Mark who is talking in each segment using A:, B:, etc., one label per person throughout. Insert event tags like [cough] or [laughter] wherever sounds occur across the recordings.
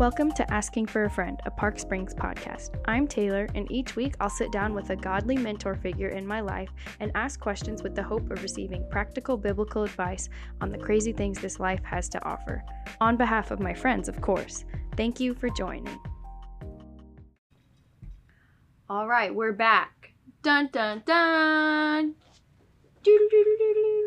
A: Welcome to Asking for a Friend, a Park Springs podcast. I'm Taylor, and each week I'll sit down with a godly mentor figure in my life and ask questions with the hope of receiving practical biblical advice on the crazy things this life has to offer. On behalf of my friends, of course. Thank you for joining. All right, we're back. Dun dun dun. Doo-doo-doo-doo-doo.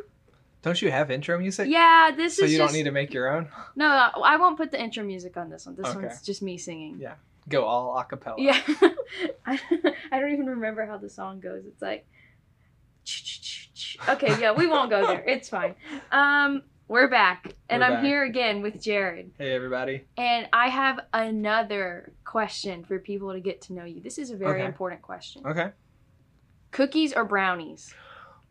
B: Don't you have intro music?
A: Yeah, this
B: So
A: is So
B: you
A: just
B: don't need to make your own? [laughs]
A: no. I won't put the intro music on this one. This
B: Okay.
A: one's just me singing.
B: Yeah. Go all a cappella.
A: Yeah. [laughs] I, I don't even remember how the song goes. It's like Okay, yeah, we won't go there. It's fine. Um we're back and
B: We're
A: I'm
B: back.
A: here again with Jared.
B: Hey everybody.
A: And I have another question for people to get to know you. This is a very
B: Okay.
A: important question.
B: Okay.
A: Cookies or brownies?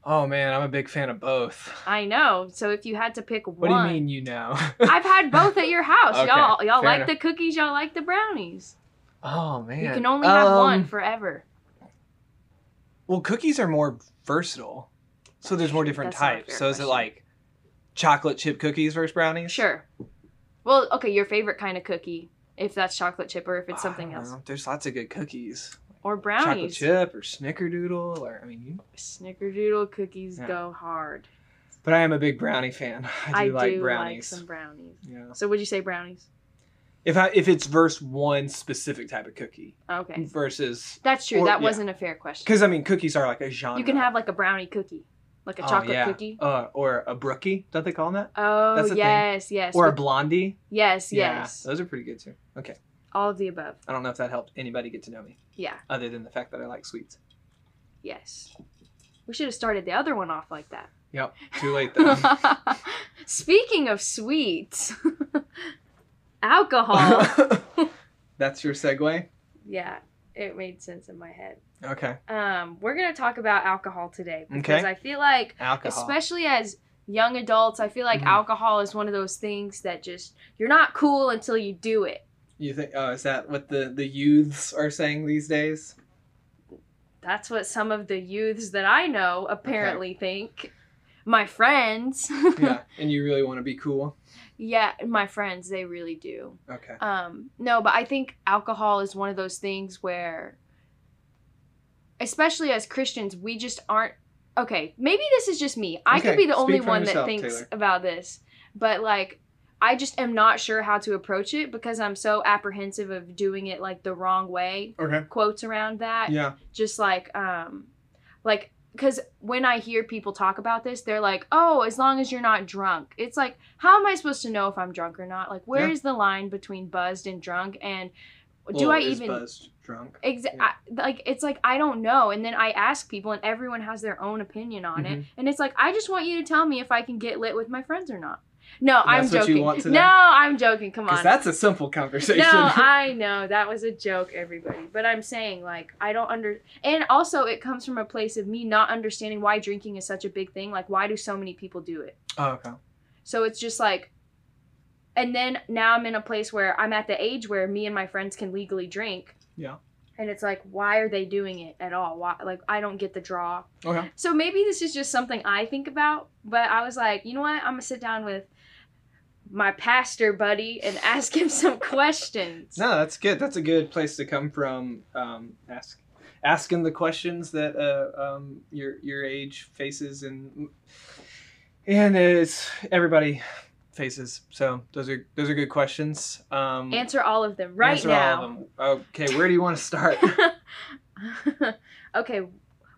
B: Oh man, I'm a big fan of both.
A: I know. So if you had to pick
B: What
A: one
B: do you mean you know? [laughs]
A: I've had both at your house.
B: Okay,
A: y'all y'all like
B: enough.
A: the cookies, y'all like the brownies.
B: oh man.
A: You can only have one
B: Um,
A: forever.
B: Well, cookies are more versatile. So there's more different
A: That's
B: types. So is it like chocolate chip cookies versus brownies?
A: Sure. Well, okay, your favorite kind of cookie, if that's chocolate chip or if it's something else.
B: know. There's lots of good cookies.
A: Or brownies, Chocolate
B: chip or snickerdoodle or I mean, you,
A: Snickerdoodle cookies
B: Yeah.
A: go hard.
B: but I am a big brownie fan. [laughs] I do like brownies.
A: some brownies.
B: yeah.
A: So would you say brownies?
B: If I if it's versus one specific type of cookie
A: Okay.
B: versus
A: That's true.
B: Or-
A: that
B: yeah.
A: wasn't a fair question.
B: because I mean cookies are like a genre.
A: You can have like a brownie cookie. Like a
B: Oh,
A: chocolate
B: yeah.
A: cookie.
B: uh, or a brookie. Don't they call them that?
A: Oh
B: That's the thing.
A: yes, yes.
B: Or a
A: with-
B: blondie.
A: yes,
B: Yeah,
A: yes.
B: those are pretty good too. Okay,
A: All of the above.
B: I don't know if that helped anybody get to know me,
A: Yeah.
B: other than the fact that I like sweets.
A: Yes. We should have started the other one off like that.
B: Yep, too late though. [laughs]
A: Speaking of sweets, [laughs] alcohol. [laughs]
B: That's your segue.
A: yeah, it made sense in my head.
B: Okay,
A: Um, we're gonna talk about alcohol today because
B: Okay.
A: I feel like,
B: alcohol.
A: especially as young adults, I feel like
B: Mhm.
A: alcohol is one of those things that just you're not cool until you do it.
B: You think? Oh, is that what the the youths are saying these days?
A: That's what some of the youths that I know apparently think. My friends. [laughs]
B: yeah, and you really want to be cool.
A: yeah, my friends, they really do.
B: Okay.
A: Um, no, but I think alcohol is one of those things where, especially as Christians, we just aren't. Okay, maybe this is just me. I
B: Okay,
A: could be the
B: speak
A: only one
B: yourself,
A: that thinks
B: Taylor.
A: about this, but like, I just am not sure how to approach it because I'm so apprehensive of doing it like the wrong way.
B: Okay.
A: Quotes around that,
B: Yeah.
A: just like, um, like. Because when I hear people talk about this, they're like, "Oh, as long as you're not drunk." It's like, how am I supposed to know if I'm drunk or not? Like, where
B: Yeah.
A: is the line between buzzed and drunk? And do
B: Well,
A: I even
B: buzzed drunk?
A: exa-
B: Yeah.
A: I, like? It's like I don't know. And then I ask people, and everyone has their own opinion on it.
B: Mhm.
A: And it's like I just want you to tell me if I can get lit with my friends or not. No, I'm joking.
B: you want to
A: no. I'm joking. Come on.
B: that's a simple conversation.
A: No, [laughs] I know that was a joke, everybody. But I'm saying, like, I don't under, and also it comes from a place of me not understanding why drinking is such a big thing. Like, why do so many people do it?
B: oh, okay.
A: So it's just like, and then now I'm in a place where I'm at the age where me and my friends can legally drink.
B: Yeah.
A: And it's like, why are they doing it at all? Why, like, I don't get the draw.
B: Okay.
A: So maybe this is just something I think about, but I was like, you know what? I'm gonna sit down with my pastor buddy and ask him some questions.
B: No, that's good. That's a good place to come from. Um, ask, asking the questions that uh, um, your your age faces, and and it's everybody faces. So those are those are good questions. Um,
A: Answer all of them right
B: answer
A: now.
B: all of them. Okay, where do you want to start? [laughs] [laughs]
A: okay.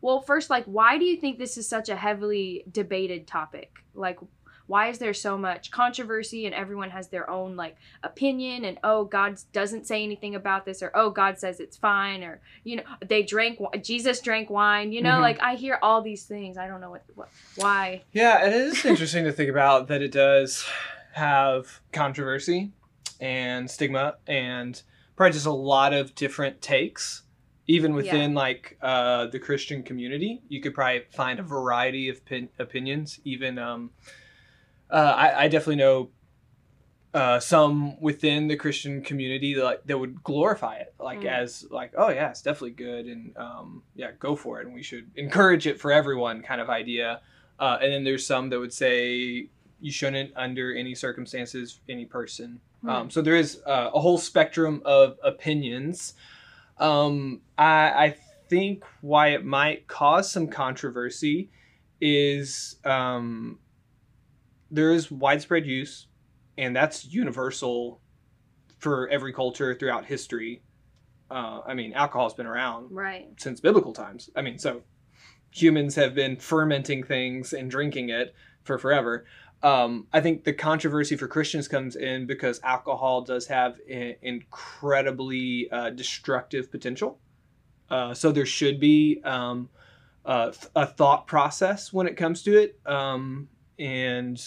A: Well, first, like, why do you think this is such a heavily debated topic? Like, why is there so much controversy and everyone has their own like opinion and oh God doesn't say anything about this or oh God says it's fine or you know they drank Jesus drank wine you know
B: Mhm.
A: like I hear all these things I don't know what, what why
B: Yeah, it is interesting to think about that it does have controversy and stigma and probably just a lot of different takes. Even within like uh, the Christian community, you could probably find a variety of pin- opinions. Even um, uh, I, I definitely know uh, some within the Christian community that, like, that would glorify it, like
A: Mm.
B: as like, oh yeah, it's definitely good, and um, yeah, go for it, and we should encourage it for everyone, kind of idea. Uh, and then there's some that would say you shouldn't, under any circumstances, any person Hmm. Um, so there is uh, a whole spectrum of opinions. Um, I, I think why it might cause some controversy is um, there is widespread use, and that's universal for every culture throughout history. Uh, I mean, alcohol's been around
A: right
B: since biblical times. I mean, so humans have been fermenting things and drinking it for forever. Um, I think the controversy for Christians comes in because alcohol does have incredibly uh, destructive potential. Uh, so there should be um, a, a, thought process when it comes to it. Um, and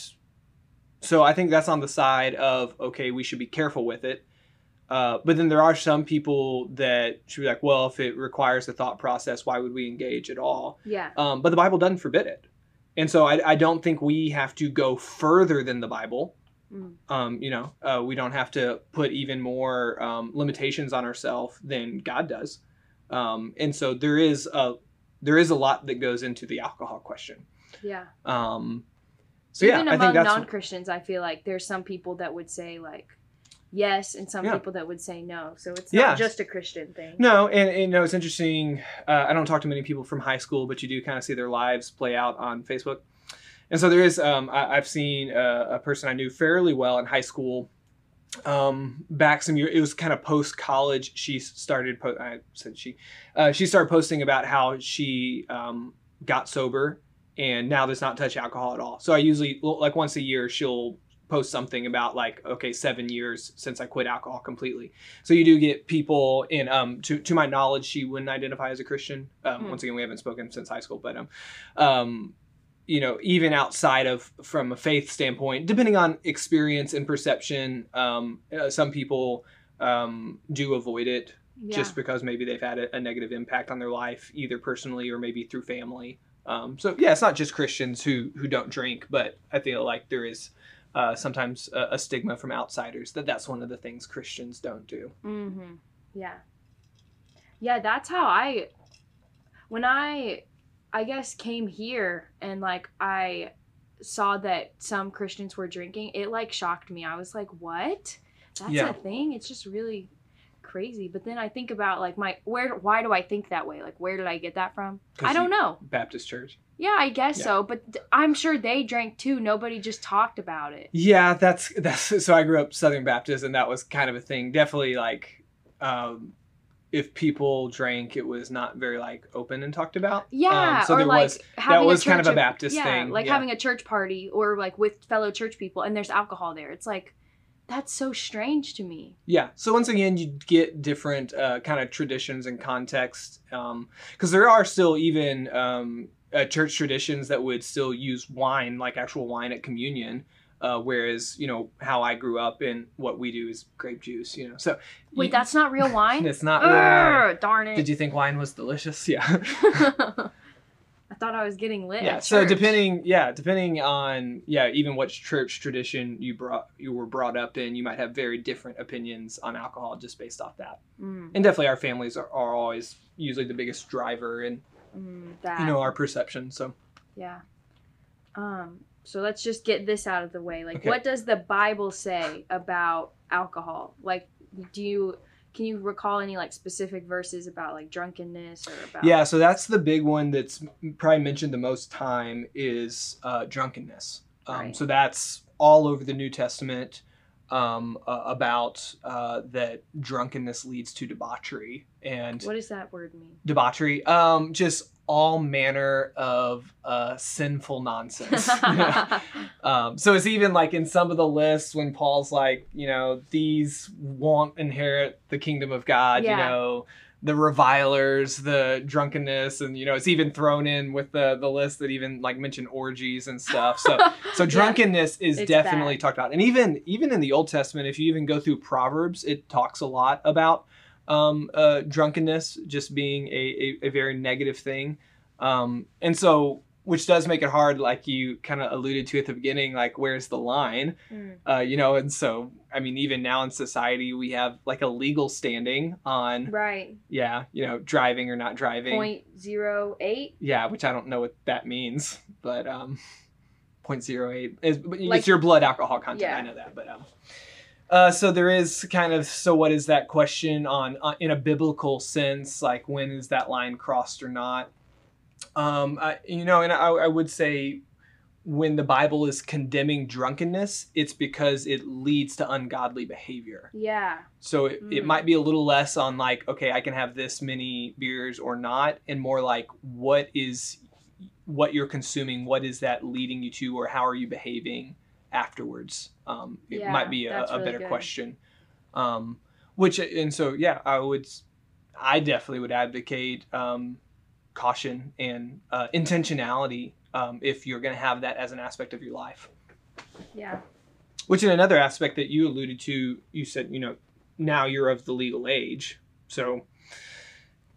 B: so I think that's on the side of, okay, we should be careful with it. Uh, but then there are some people that should be like, well, if it requires a thought process, why would we engage at all?
A: Yeah.
B: Um, but the Bible doesn't forbid it. And so I, I, don't think we have to go further than the Bible. Mm. Um, you know, uh, we don't have to put even more um, limitations on ourselves than God does. Um, and so there is a there is a lot that goes into the alcohol question.
A: Yeah.
B: Um, so
A: even
B: yeah,
A: among non Christians, I feel like there's some people that would say like yes, and some yeah. people that would say no. So it's not yeah. just a Christian thing.
B: No, and, and you know it's interesting. Uh, I don't talk to many people from high school, but you do kind of see their lives play out on Facebook. And so there is. Um, I, have seen a, a, person I knew fairly well in high school. Um, back some years, it was kind of post college. She started. Po- I said she. Uh, she started posting about how she um, got sober and now does not touch alcohol at all. So I usually like once a year she'll post something about like okay seven years since i quit alcohol completely so you do get people in um to, to my knowledge she wouldn't identify as a christian um, mm. once again we haven't spoken since high school but um um you know even outside of from a faith standpoint depending on experience and perception um uh, some people um do avoid it yeah. just because maybe they've had a, a, negative impact on their life either personally or maybe through family um, so yeah, it's not just Christians who who don't drink, but I feel like there is uh, sometimes a, a, stigma from outsiders that that's one of the things Christians don't do.
A: Mm-hmm. Yeah. Yeah, that's how I, when I, I guess came here and like I saw that some Christians were drinking, it like shocked me. I was like, what? That's yeah. a thing? It's just really crazy. But then I think about like my where why do I think that way? Like where did I get that from? I don't know.
B: Baptist church.
A: Yeah, I guess yeah. so, but I'm sure they drank too. Nobody just talked about it.
B: Yeah, that's [laughs] that's so I grew up Southern Baptist and that was kind of a thing. Definitely like um if people drank, it was not very like open and talked about.
A: Yeah,
B: um, so
A: or
B: there
A: like
B: was that was kind of a Baptist
A: yeah,
B: thing.
A: Like yeah. having a church party or like with fellow church people, and there's alcohol there. It's like that's so strange to me.
B: Yeah. So once again, you get different uh, kind of traditions and context because um, there are still even um, uh, church traditions that would still use wine, like actual wine at communion. Uh, whereas you know how I grew up and what we do is grape juice. You know, so
A: wait,
B: you,
A: that's not real [laughs] wine.
B: it's not real wine.
A: Darn it!
B: Did you think wine was delicious? Yeah. [laughs] [laughs]
A: I thought I was getting lit.
B: Yeah. so depending, yeah, depending on yeah, even what church tradition you brought you were brought up in, you might have very different opinions on alcohol just based off that. Mm. And definitely, our families are, are always usually the biggest driver in mm, you know our perception. So
A: yeah. Um. So let's just get this out of the way. Like, okay. what does the Bible say about alcohol? Like, do you can you recall any like specific verses about like drunkenness or about
B: yeah so that's the big one that's probably mentioned the most time is uh, drunkenness. Um, right. so that's all over the new testament um, uh, about uh, that drunkenness leads to debauchery and
A: what does that word mean?
B: debauchery. Um, just all manner of uh, sinful nonsense. [laughs] [laughs] um, so it's even like in some of the lists when Paul's like, you know, these won't inherit the kingdom of God, yeah. you know, the revilers, the drunkenness, and you know, it's even thrown in with the the list that even like mention orgies and stuff. So [laughs] so drunkenness yeah, is definitely bad. talked about. And even even in the Old Testament, if you even go through Proverbs, it talks a lot about um, uh, drunkenness just being a, a, a very negative thing. Um, and so, which does make it hard, like you kind of alluded to at the beginning, like where's the line? Mm. Uh, you know, and so, I mean, even now in society, we have like a legal standing on,
A: right?
B: Yeah, you know, driving or not driving.
A: Point zero eight.
B: Yeah, which I don't know what that means, but um, 0.08 is like, it's your blood alcohol content. Yeah. I know that, but um, Uh, so there is kind of so what is that question on uh, in a biblical sense like when is that line crossed or not um, I, you know and I, I would say when the bible is condemning drunkenness it's because it leads to ungodly behavior
A: Yeah.
B: so it, it
A: Mm.
B: might be a little less on like okay i can have this many beers or not and more like what is what you're consuming what is that leading you to or how are you behaving afterwards um, it
A: Yeah,
B: might be a, a
A: really
B: better
A: good.
B: question um, which and so yeah i would i definitely would advocate um, caution and uh, intentionality um, if you're going to have that as an aspect of your life
A: Yeah.
B: which in another aspect that you alluded to, you said, you know, now you're of the legal age. So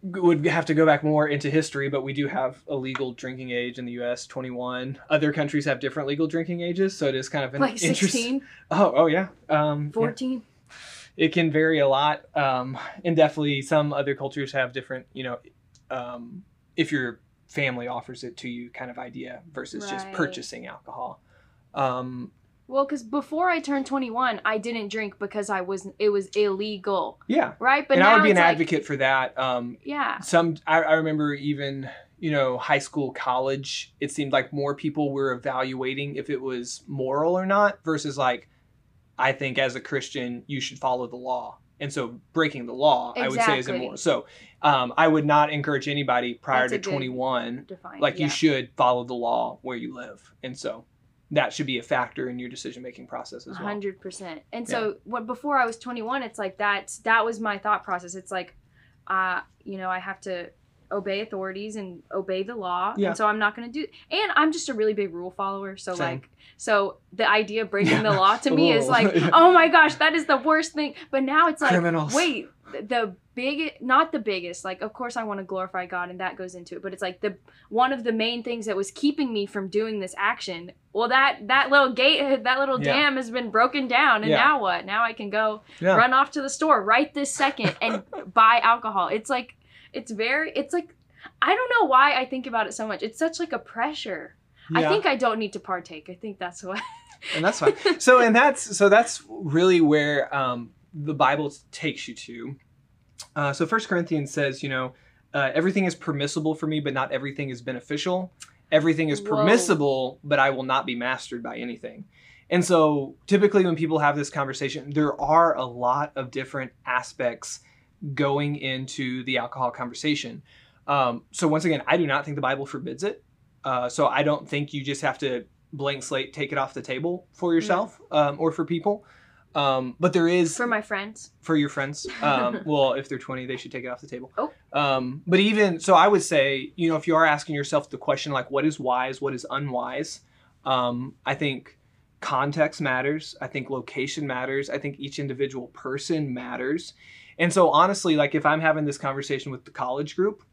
B: would have to go back more into history, but we do have a legal drinking age in the US, 21. Other countries have different legal drinking ages, so it is kind of an
A: Like [laughs]
B: interest-
A: 16,
B: Oh, oh yeah. Um, yeah.
A: 14.
B: It can vary a lot. Um, and definitely some other cultures have different, you know, um, if your family offers it to you kind of idea versus just purchasing alcohol. Um,
A: Well, because before I turned 21, I didn't drink because I was it was illegal,
B: yeah.
A: right? But
B: and
A: now
B: I would be an
A: like,
B: advocate for that. Um,
A: Yeah.
B: some I, I remember even you know high school college it seemed like more people were evaluating if it was moral or not versus like i think as a christian you should follow the law and so breaking the law i would say is immoral so um, i would not encourage anybody prior
A: That's
B: to 21
A: Define.
B: like
A: yeah.
B: you should follow the law where you live and so that should be a factor in your decision making process as well
A: hundred percent. And so when before I was twenty one, it's like that. That was my thought process. It's like, uh, you know, I have to obey authorities and obey the law,
B: Yeah.
A: and so I'm not going to do. And I'm just a really big rule follower. So
B: Same.
A: like, so the idea of [laughs] breaking
B: Yeah.
A: the law to me is like, [laughs] oh my gosh, that is the worst thing. But now it's like,
B: Criminals.
A: wait, the big, not the biggest. Like, of course, I want to glorify God, and that goes into it. But it's like the one of the main things that was keeping me from doing this action. Well, that that little gate, [laughs] that little
B: Yeah.
A: dam has been broken down, and
B: Yeah.
A: now what? Now I can go
B: Yeah.
A: run off to the store right this second and buy alcohol. It's like, it's very, it's like, I don't know why I think about it so much. It's such like a pressure. I think I don't need to partake. I think that's what. [laughs]
B: and that's fine. so and that's so that's really where um, the Bible takes you to. Uh, so First Corinthians says, you know, uh, everything is permissible for me, but not everything is beneficial. Everything is
A: Whoa.
B: permissible, but I will not be mastered by anything. And so typically when people have this conversation, there are a lot of different aspects going into the alcohol conversation. Um, so once again, I do not think the Bible forbids it. Uh, so I don't think you just have to blank slate take it off the table for yourself um, or for people. Um, but there is
A: For my friends.
B: for your friends. [laughs] Um, well, if they're 20, they should take it off the table.
A: Oh.
B: Um, but even so, I would say, you know, if you are asking yourself the question like, what is wise, what is unwise? Um, I think context matters. I think location matters. I think each individual person matters. And so, honestly, like if I'm having this conversation with the college group,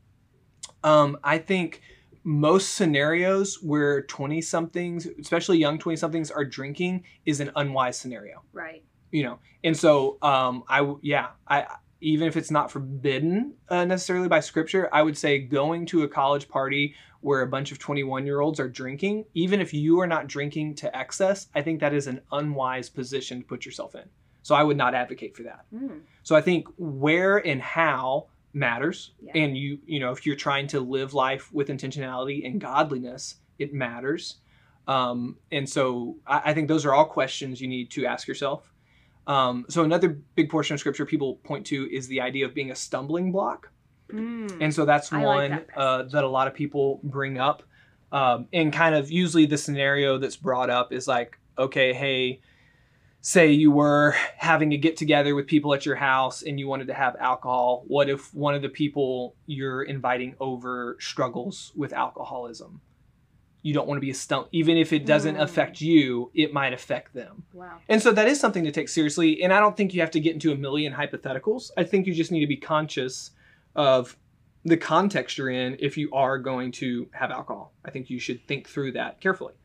B: um, I think most scenarios where 20 somethings, especially young 20 somethings, are drinking is an unwise scenario
A: Right.
B: you know and so um i yeah i even if it's not forbidden uh, necessarily by scripture i would say going to a college party where a bunch of 21 year olds are drinking even if you are not drinking to excess i think that is an unwise position to put yourself in so i would not advocate for that.
A: Mm.
B: so i think where and how matters.
A: Yeah.
B: and you you know if you're trying to live life with intentionality and godliness it matters. Um, and so I, I think those are all questions you need to ask yourself. Um, so another big portion of scripture people point to is the idea of being a stumbling block.
A: Mm.
B: and so that's
A: I like
B: one
A: that
B: uh, that a lot of people bring up. Um, and kind of usually the scenario that's brought up is like okay hey say you were having a get together with people at your house and you wanted to have alcohol what if one of the people you're inviting over struggles with alcoholism you don't want to be a stump even if it doesn't
A: Mm.
B: affect you it might affect them
A: Wow.
B: and so that is something to take seriously. And I don't think you have to get into a million hypotheticals. I think you just need to be conscious of the context you're in if you are going to have alcohol. I think you should think through that carefully.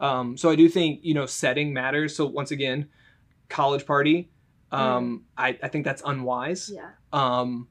B: Um, so I do think, you know, setting matters. So once again, college party, um, I, I think that's unwise.
A: Yeah.
B: Um,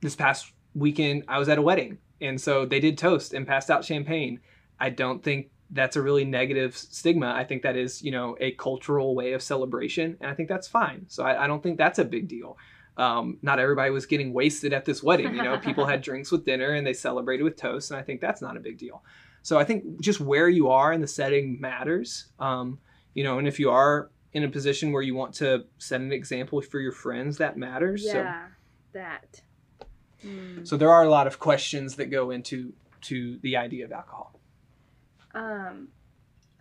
B: this past weekend, I was at a wedding. And so they did toast and passed out champagne. I don't think that's a really negative stigma. I think that is, you know, a cultural way of celebration, and I think that's fine. So I, I don't think that's a big deal. Um, not everybody was getting wasted at this wedding. You know, [laughs] people had drinks with dinner and they celebrated with toast, and I think that's not a big deal. So I think just where you are in the setting matters. Um, you know, and if you are in a position where you want to set an example for your friends, that matters.
A: Yeah, so, that. Mm.
B: So there are a lot of questions that go into to the idea of alcohol.
A: Um,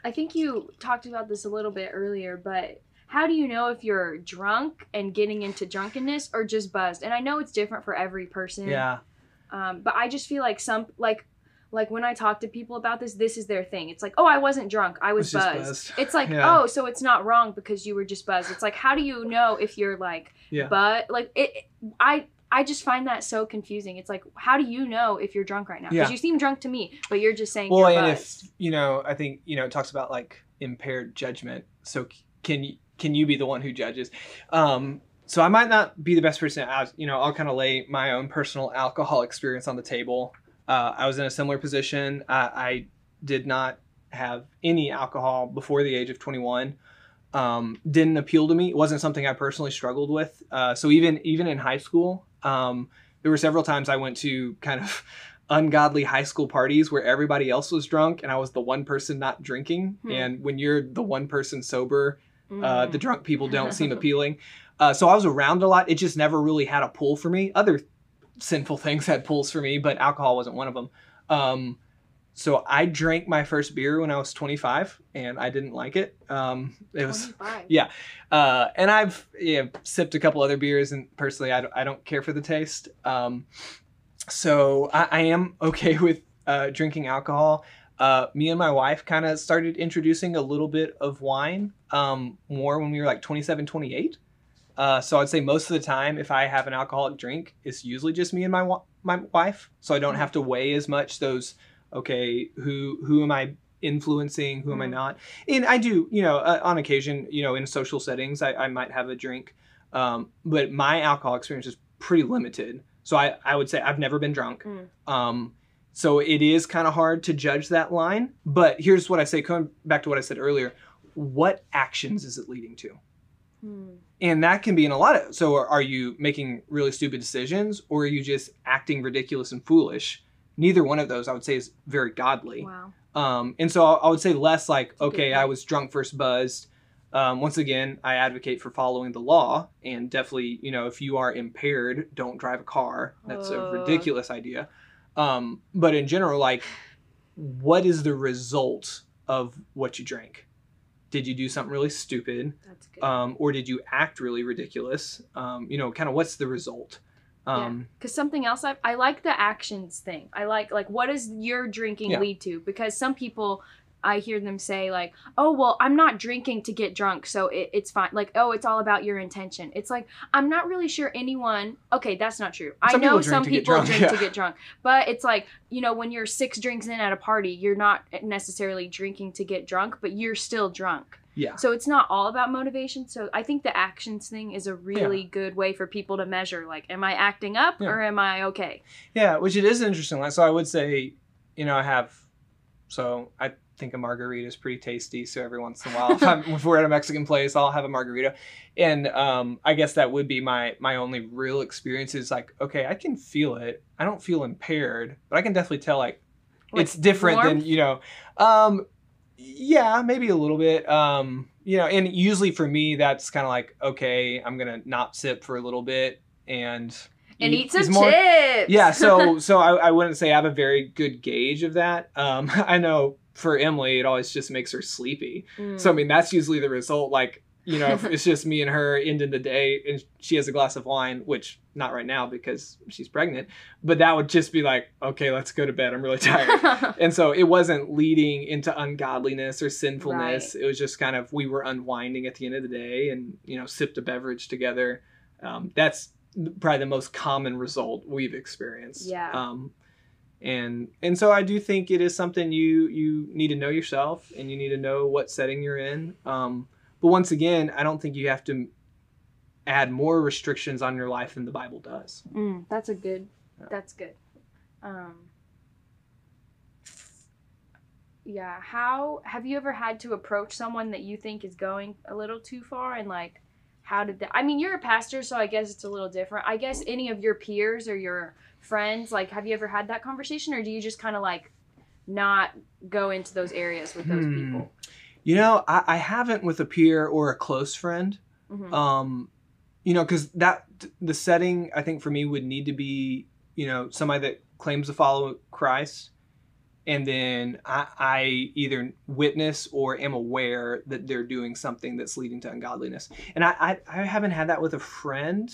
A: I think you talked about this a little bit earlier, but how do you know if you're drunk and getting into drunkenness or just buzzed? And I know it's different for every person.
B: Yeah.
A: Um, but I just feel like some like like when I talk to people about this, this is their thing. It's like, oh, I wasn't drunk, I was, was buzzed. buzzed. It's like, [laughs] yeah. oh, so it's not wrong because you were just buzzed. It's like, how do you know if you're like, yeah. but like it? I I just find that so confusing. It's like, how do you know if you're drunk right now? Because yeah. you seem drunk to me, but you're just saying. Well, and buzzed. if
B: you know, I think you know, it talks about like impaired judgment. So can you can you be the one who judges? Um, so I might not be the best person to ask. You know, I'll kind of lay my own personal alcohol experience on the table. Uh, I was in a similar position. I, I did not have any alcohol before the age of 21 um, didn't appeal to me. It wasn't something I personally struggled with. Uh, so even even in high school, um, there were several times I went to kind of [laughs] ungodly high school parties where everybody else was drunk and I was the one person not drinking. Hmm. And when you're the one person sober, mm. uh, the drunk people don't seem [laughs] appealing. Uh, so I was around a lot. It just never really had a pull for me. Other sinful [laughs] things had pulls for me, but alcohol wasn't one of them. Um, so I drank my first beer when I was 25, and I didn't like it. Um, it was 25. yeah, uh, and I've yeah, sipped a couple other beers, and personally, I don't, I don't care for the taste. Um, so I, I, am [laughs] okay with uh, drinking alcohol. Uh, me and my wife kind of started introducing a little bit of wine um, more when we were like 27, 28. Uh, so I'd say most of the time, if I have an alcoholic drink, it's usually just me and my my wife. So I don't mm-hmm. have to weigh as much those okay who who am i influencing who am i mm-hmm. not and i do you know uh, on occasion you know in social settings i, I might have a drink um, but my alcohol experience is pretty limited so i, I would say i've never been drunk mm. um, so it is kind of hard to judge that line but here's what i say coming back to what i said earlier what actions is it leading to mm. and that can be in a lot of so are you making really stupid decisions or are you just acting ridiculous and foolish neither one of those I would say is very godly.
A: Wow.
B: Um, and so I would say less like, okay, I was drunk first buzzed. Um, once again, I advocate for following the law and definitely, you know, if you are impaired, don't drive a car. That's uh. a ridiculous idea. Um, but in general, like, what is the result of what you drank? Did you do something really stupid? Um, or did you act really ridiculous? Um, you know, kind of what's the result?
A: Um, because yeah. something else I, I like the actions thing. I like like what does your drinking yeah. lead to? Because some people I hear them say like, "Oh, well, I'm not drinking to get drunk, so it, it's fine." Like, "Oh, it's all about your intention." It's like I'm not really sure anyone. Okay, that's not true. Some I know some people drink yeah. to get drunk, but it's like you know when you're six drinks in at a party, you're not necessarily drinking to get drunk, but you're still drunk.
B: Yeah.
A: So it's not all about motivation. So I think the actions thing is a really yeah. good way for people to measure like, am I acting up yeah. or am I okay?
B: Yeah, which it is interesting. So I would say, you know, I have, so I think a margarita is pretty tasty. So every once in a while, if, if, we're at a Mexican place, I'll have a margarita. And um, I guess that would be my my only real experience is like, okay, I can feel it. I don't feel impaired, but I can definitely tell like, like it's different warmth? than you know. Um, yeah, maybe a little bit. Um, you know, and usually for me, that's kind of like, okay, I'm gonna not sip for a little bit and
A: and eat, eat some more, chips.
B: Yeah, so [laughs] so I, I wouldn't say I have a very good gauge of that. Um, [laughs] I know for Emily, it always just makes her sleepy. Mm. So I mean, that's usually the result. Like you know, if [laughs] it's just me and her ending the day and she has a glass of wine, which not right now because she's pregnant, but that would just be like, okay, let's go to bed. I'm really tired. [laughs] and so it wasn't leading into ungodliness or sinfulness. Right. It was just kind of, we were unwinding at the end of the day and, you know, sipped a beverage together. Um, that's probably the most common result we've experienced.
A: Yeah.
B: Um, and and so I do think it is something you you need to know yourself and you need to know what setting you're in. Um, but once again, I don't think you have to add more restrictions on your life than the Bible does.
A: Mm, that's a good. Yeah. That's good. Um, yeah how have you ever had to approach someone that you think is going a little too far and like how did that i mean you're a pastor so i guess it's a little different i guess any of your peers or your friends like have you ever had that conversation or do you just kind of like not go into those areas with those
B: Hmm.
A: people
B: You know, I, I haven't with a peer or a close friend.
A: Mhm.
B: Um, you know, because that the setting I think for me would need to be you know somebody that claims to follow Christ, and then I, I either witness or am aware that they're doing something that's leading to ungodliness. And I I, I haven't had that with a friend.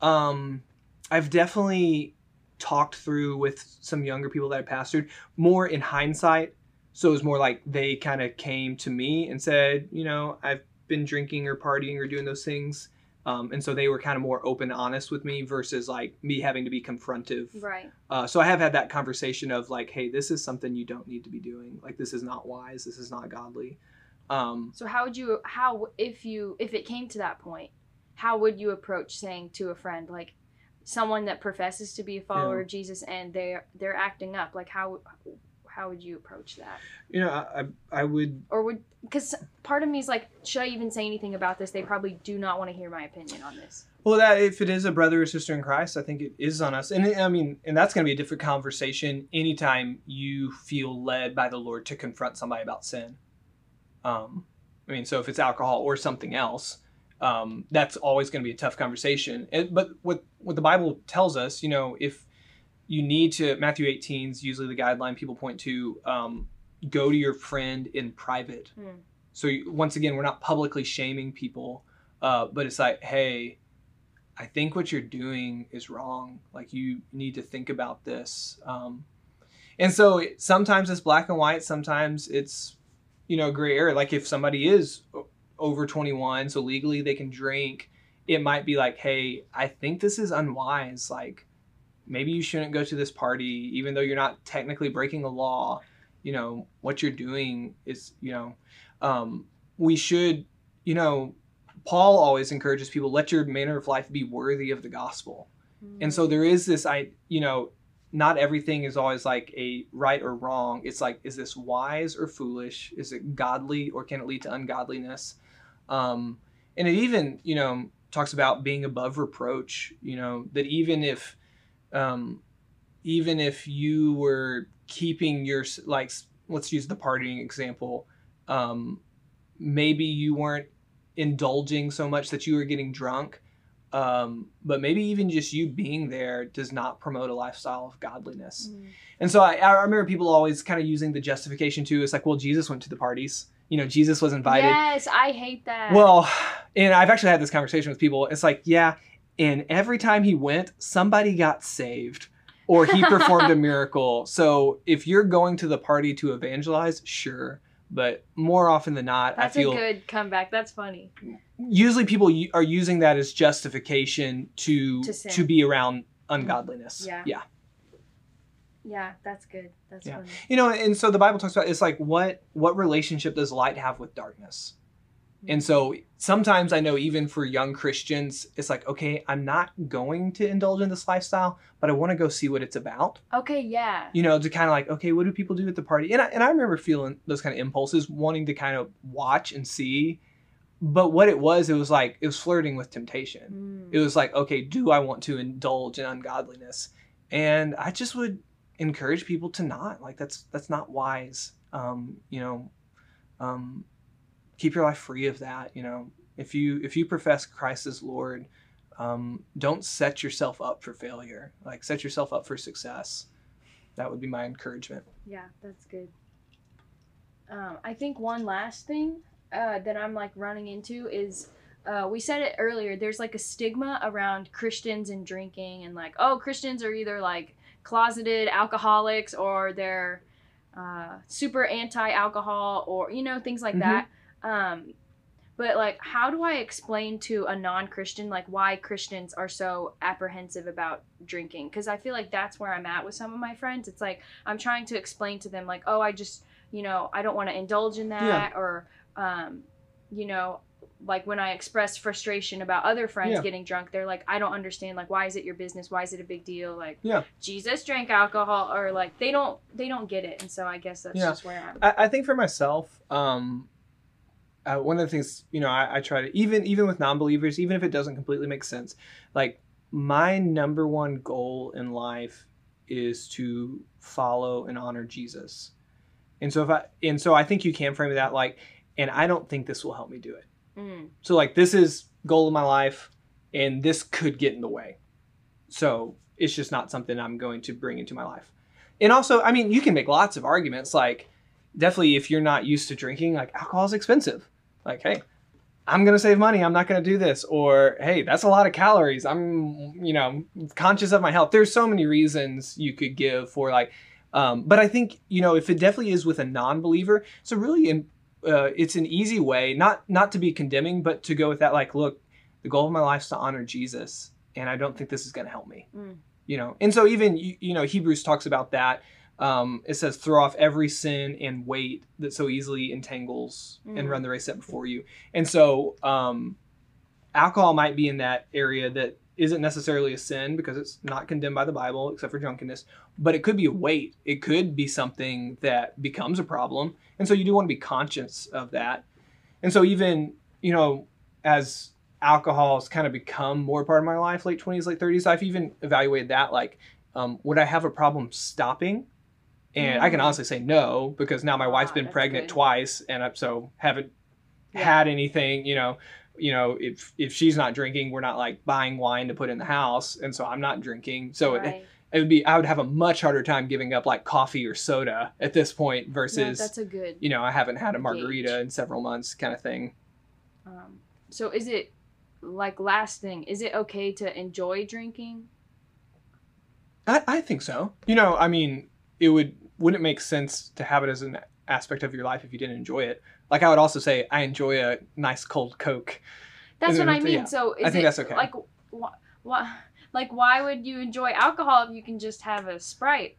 B: Um, I've definitely talked through with some younger people that I pastored more in hindsight. So it was more like they kind of came to me and said, you know, I've been drinking or partying or doing those things. Um, and so they were kind of more open, honest with me versus like me having to be confrontive.
A: right
B: Uh, so I have had that conversation of like, hey, this is something you don't need to be doing. Like, this is not wise. This is not godly. Um,
A: so how would you how if you if it came to that point how would you approach saying to a friend like someone that professes to be a follower
B: Yeah.
A: of jesus and they're they're acting up like how how would you approach that
B: you know, I, I would
A: or would because part of me is like should i even say anything about this they probably do not want to hear my opinion on this
B: Well, that if it is a brother or sister in Christ, I think it is on us, and I mean, and that's going to be a different conversation anytime you feel led by the Lord to confront somebody about sin. Um, I mean, so if it's alcohol or something else, um, that's always going to be a tough conversation. It, but what what the Bible tells us, you know, if you need to, Matthew 18 is usually the guideline people point to. Um, go to your friend in private.
A: Hmm.
B: So you, once again, we're not publicly shaming people, uh, but it's like, hey, I think what you're doing is wrong. Like you need to think about this. Um, and so it, sometimes it's black and white. Sometimes it's, you know, gray area. Like if somebody is over 21, so legally they can drink, it might be like, hey, I think this is unwise. Like maybe you shouldn't go to this party, even though you're not technically breaking a law. You know, what you're doing is, you know, um, we should, you know, Paul always encourages people, let your manner of life be worthy of the gospel. And so there is this, I, you know, not everything is always like a right or wrong. It's like, is this wise or foolish? Is it godly or can it lead to ungodliness? Um, and it even, you know, talks about being above reproach, you know, that even if, um, even if you were keeping your, like, let's use the partying example, um, maybe you weren't indulging so much that you were getting drunk um, but maybe even just you being there does not promote a lifestyle of godliness
A: Mm.
B: and so i, I remember people always kind of using the justification too it's like well jesus went to the parties you know jesus was invited.
A: Yes i hate that.
B: Well and i've actually had this conversation with people. It's like yeah and every time he went somebody got saved or he performed a [laughs] miracle. So if you're going to the party to evangelize sure but more often than not
A: that's
B: i feel That's
A: a good comeback. That's funny.
B: Usually people are using that as justification to
A: To
B: to, be around ungodliness.
A: Yeah.
B: Yeah.
A: Yeah that's good that's
B: Yeah.
A: funny
B: You know, and so the Bible talks about it's like what what relationship does light have with darkness? And so sometimes I know even for young Christians, it's like, okay, I'm not going to indulge in this lifestyle, but I want to go see what it's about.
A: okay yeah
B: You know, to kind of like, okay, what do people do at the party? And I, and I remember feeling those kind of impulses, wanting to kind of watch and see. But what it was, it was like, it was flirting with temptation.
A: Mm.
B: it was like okay do i want to indulge in ungodliness and i just would encourage people to not. Like that's that's not wise. Um you know um keep your life free of that you know. If you if you profess christ as lord um don't set yourself up for failure. Like set yourself up for success. That would be my encouragement.
A: Yeah, that's good. Um, I think one last thing uh, that I'm like running into is uh, we said it earlier. There's like a stigma around Christians and drinking, and like, oh, Christians are either like closeted alcoholics or they're uh, super anti-alcohol, or you know things like
B: Mhm.
A: that. Um, but like, how do I explain to a non-Christian like why Christians are so apprehensive about drinking? Because I feel like that's where I'm at with some of my friends. It's like I'm trying to explain to them like, oh, I just, you know, I don't want to indulge in that, or, um, you know, like when I express frustration about other friends
B: Yeah.
A: getting drunk, they're like, I don't understand. Like, why is it your business? Why is it a big deal? Like,
B: Yeah.
A: Jesus drank alcohol, or like they don't they don't get it. And so I guess that's
B: Yeah.
A: just where I'm.
B: I, I think for myself, um, uh, one of the things you know I, I try to even even with non-believers, even if it doesn't completely make sense, like my number one goal in life is to follow and honor Jesus. And so if I and so I think you can frame that like, and I don't think this will help me do it.
A: Mm.
B: So like this is goal of my life, and this could get in the way. So it's just not something I'm going to bring into my life. And also, I mean, you can make lots of arguments. Like, definitely, if you're not used to drinking, like alcohol is expensive. Like, hey, I'm gonna save money. I'm not gonna do this. Or hey, that's a lot of calories. I'm, you know, conscious of my health. There's so many reasons you could give for like. Um, but I think you know if it definitely is with a non-believer, so really, in, uh, it's an easy way not not to be condemning, but to go with that like, look, the goal of my life is to honor Jesus, and I don't think this is going to help me.
A: Mm.
B: You know, and so even you, you know Hebrews talks about that. Um, it says, throw off every sin and weight that so easily entangles and
A: Mm.
B: run the race set before you. And so, um, alcohol might be in that area that isn't necessarily a sin because it's not condemned by the Bible except for drunkenness, but it could be a weight. It could be something that becomes a problem. And so you do want to be conscious of that. And so even, you know, as alcohol has kind of become more part of my life, late 20s, late 30s, I've even evaluated that like, um, would I have a problem stopping? And I can
A: Mm.
B: honestly say no because now my wife's
A: Ah,
B: been pregnant
A: good.
B: twice and I so haven't
A: Yeah.
B: had anything, you know, you know, if if she's not drinking, we're not like buying wine to put in the house, and so I'm not drinking. So it,
A: Right.
B: it would be I would have a much harder time giving up like coffee or soda at this point
A: No,
B: versus
A: that's a good.
B: you know I haven't had a margarita
A: gauge.
B: in several months kind of thing.
A: Um, so is it like last thing? Is it okay to enjoy drinking?
B: I, I think so. You know, I mean, it would wouldn't it make sense to have it as an aspect of your life if you didn't enjoy it. Like I would also say I enjoy a nice cold Coke.
A: That's what I mean.
B: yeah,
A: So is
B: I think
A: it
B: that's okay.
A: like wh- wh- like why would you enjoy alcohol if you can just have a Sprite?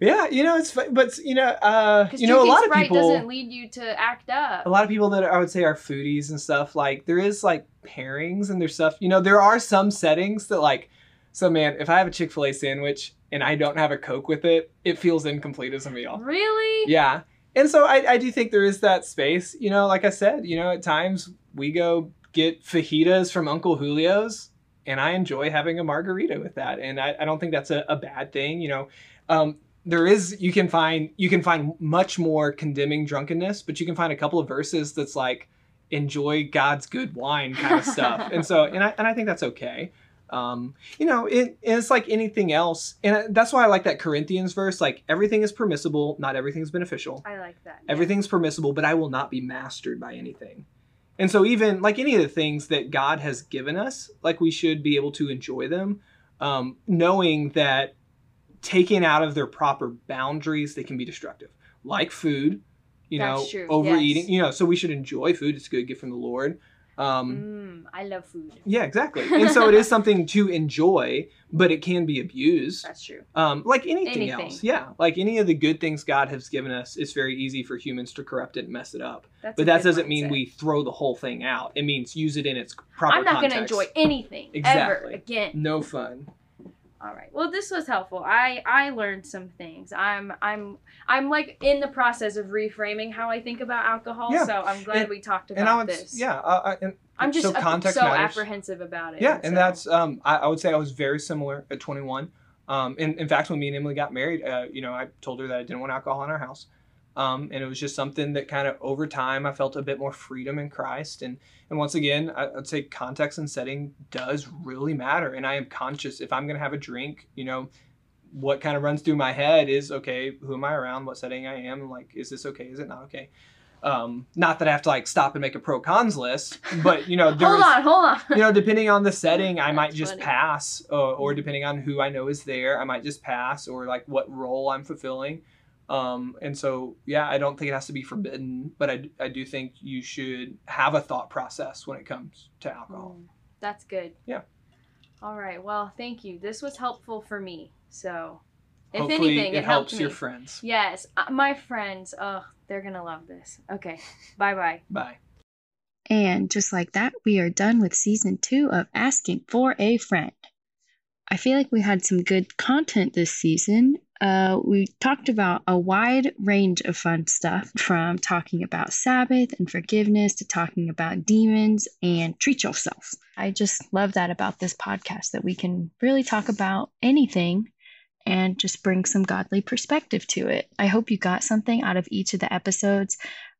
B: Yeah, you know it's but you know uh you know a lot of
A: Sprite
B: people
A: doesn't lead you to act up.
B: a lot of people that I would say are foodies and stuff, like there is like pairings and there's stuff. You know, there are some settings that like, so man, if I have a Chick Fil A sandwich and I don't have a Coke with it, it feels incomplete as a meal.
A: Really?
B: Yeah, and so I, I do think there is that space. You know, like I said, you know, at times we go get fajitas from Uncle Julio's, and I enjoy having a margarita with that, and I, I don't think that's a, a bad thing. You know, um, there is you can find you can find much more condemning drunkenness, but you can find a couple of verses that's like enjoy God's good wine kind of stuff, and so and I and I think that's okay. Um, you know, it, it's like anything else, and that's why I like that Corinthians verse. Like everything is permissible, not everything's beneficial.
A: I like that. yeah.
B: Everything's permissible, but I will not be mastered by anything. And so, even like any of the things that God has given us, like we should be able to enjoy them, um, knowing that taken out of their proper boundaries, they can be destructive. Like food, you
A: That's
B: know,
A: true,
B: overeating,
A: yes.
B: you know. So we should enjoy food; it's a good gift from the Lord. Um,
A: Mm, I love food.
B: yeah, exactly. [laughs] And so it is something to enjoy, but it can be abused.
A: That's true.
B: Um, like anything,
A: Anything.
B: else. Yeah. Like any of the good things God has given us, it's very easy for humans to corrupt it and mess it up.
A: That's
B: But that doesn't mean we throw the whole thing out. It means use it in its proper
A: I'm not gonna enjoy anything
B: Exactly.
A: ever again.
B: No fun.
A: All right. Well, this was helpful. I I learned some things. I'm I'm I'm like in the process of reframing how I think about alcohol.
B: Yeah.
A: So I'm glad
B: And-
A: we talked about
B: And I would,
A: this.
B: yeah, uh, uh, and
A: I'm just
B: so context
A: so
B: matters.
A: apprehensive about it.
B: Yeah, and
A: so-
B: that's um, I, I would say I was very similar at 21. Um, in, in fact, when me and Emily got married, uh, you know, I told her that I didn't want alcohol in our house, um, and it was just something that kind of over time I felt a bit more freedom in Christ, and and once again, I, I'd say context and setting does really matter, and I am conscious if I'm gonna have a drink, you know. What kind of runs through my head is okay. Who am I around? What setting I am? Like, is this okay? Is it not okay? Um, not that I have to like stop and make a pro cons list, but you know, [laughs]
A: hold on, hold on. [laughs]
B: you know, depending on the setting, I might just
A: funny.
B: pass, uh, or depending on who I know is there, I might just pass, or like what role I'm fulfilling. Um, and so, yeah, I don't think it has to be forbidden, but I, I do think you should have a thought process when it comes to alcohol.
A: Mm, That's good.
B: Yeah.
A: All right. Well, thank you. This was helpful for me. So, if
B: Hopefully,
A: anything,
B: it,
A: it,
B: helps
A: helped
B: your friends.
A: Yes, uh, my friends. Oh, they're gonna love this. Okay. [laughs] Bye bye.
B: Bye.
A: And just like that, we are done with season two of Asking for a Friend. I feel like we had some good content this season. Uh, we talked about a wide range of fun stuff from talking about Sabbath and forgiveness to talking about demons and treat yourself. I just love that about this podcast that we can really talk about anything and just bring some godly perspective to it. I hope you got something out of each of the episodes.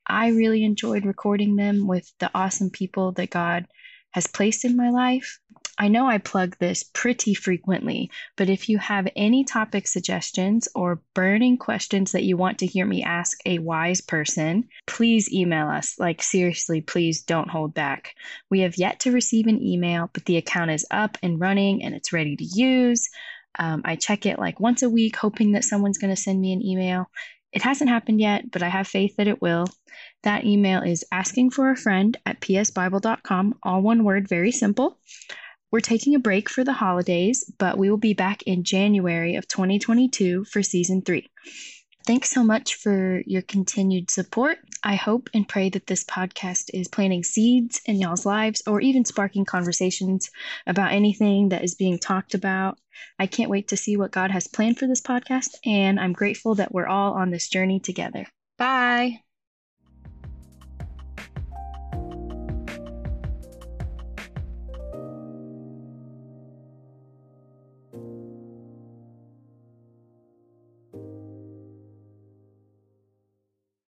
A: I really enjoyed recording them with the awesome people that God has placed in my life. I know I plug this pretty frequently, but if you have any topic suggestions or burning questions that you want to hear me ask a wise person, please email us. Like, seriously, please don't hold back. We have yet to receive an email, but the account is up and running and it's ready to use. Um, I check it like once a week, hoping that someone's going to send me an email. It hasn't happened yet, but I have faith that it will. That email is asking for a friend at psbible.com, all one word, very simple. We're taking a break for the holidays, but we will be back in January of 2022 for season three. Thanks so much for your continued support. I hope and pray that this podcast is planting seeds in y'all's lives or even sparking conversations about anything that is being talked about. I can't wait to see what God has planned for this podcast, and I'm grateful that we're all on this journey together. Bye.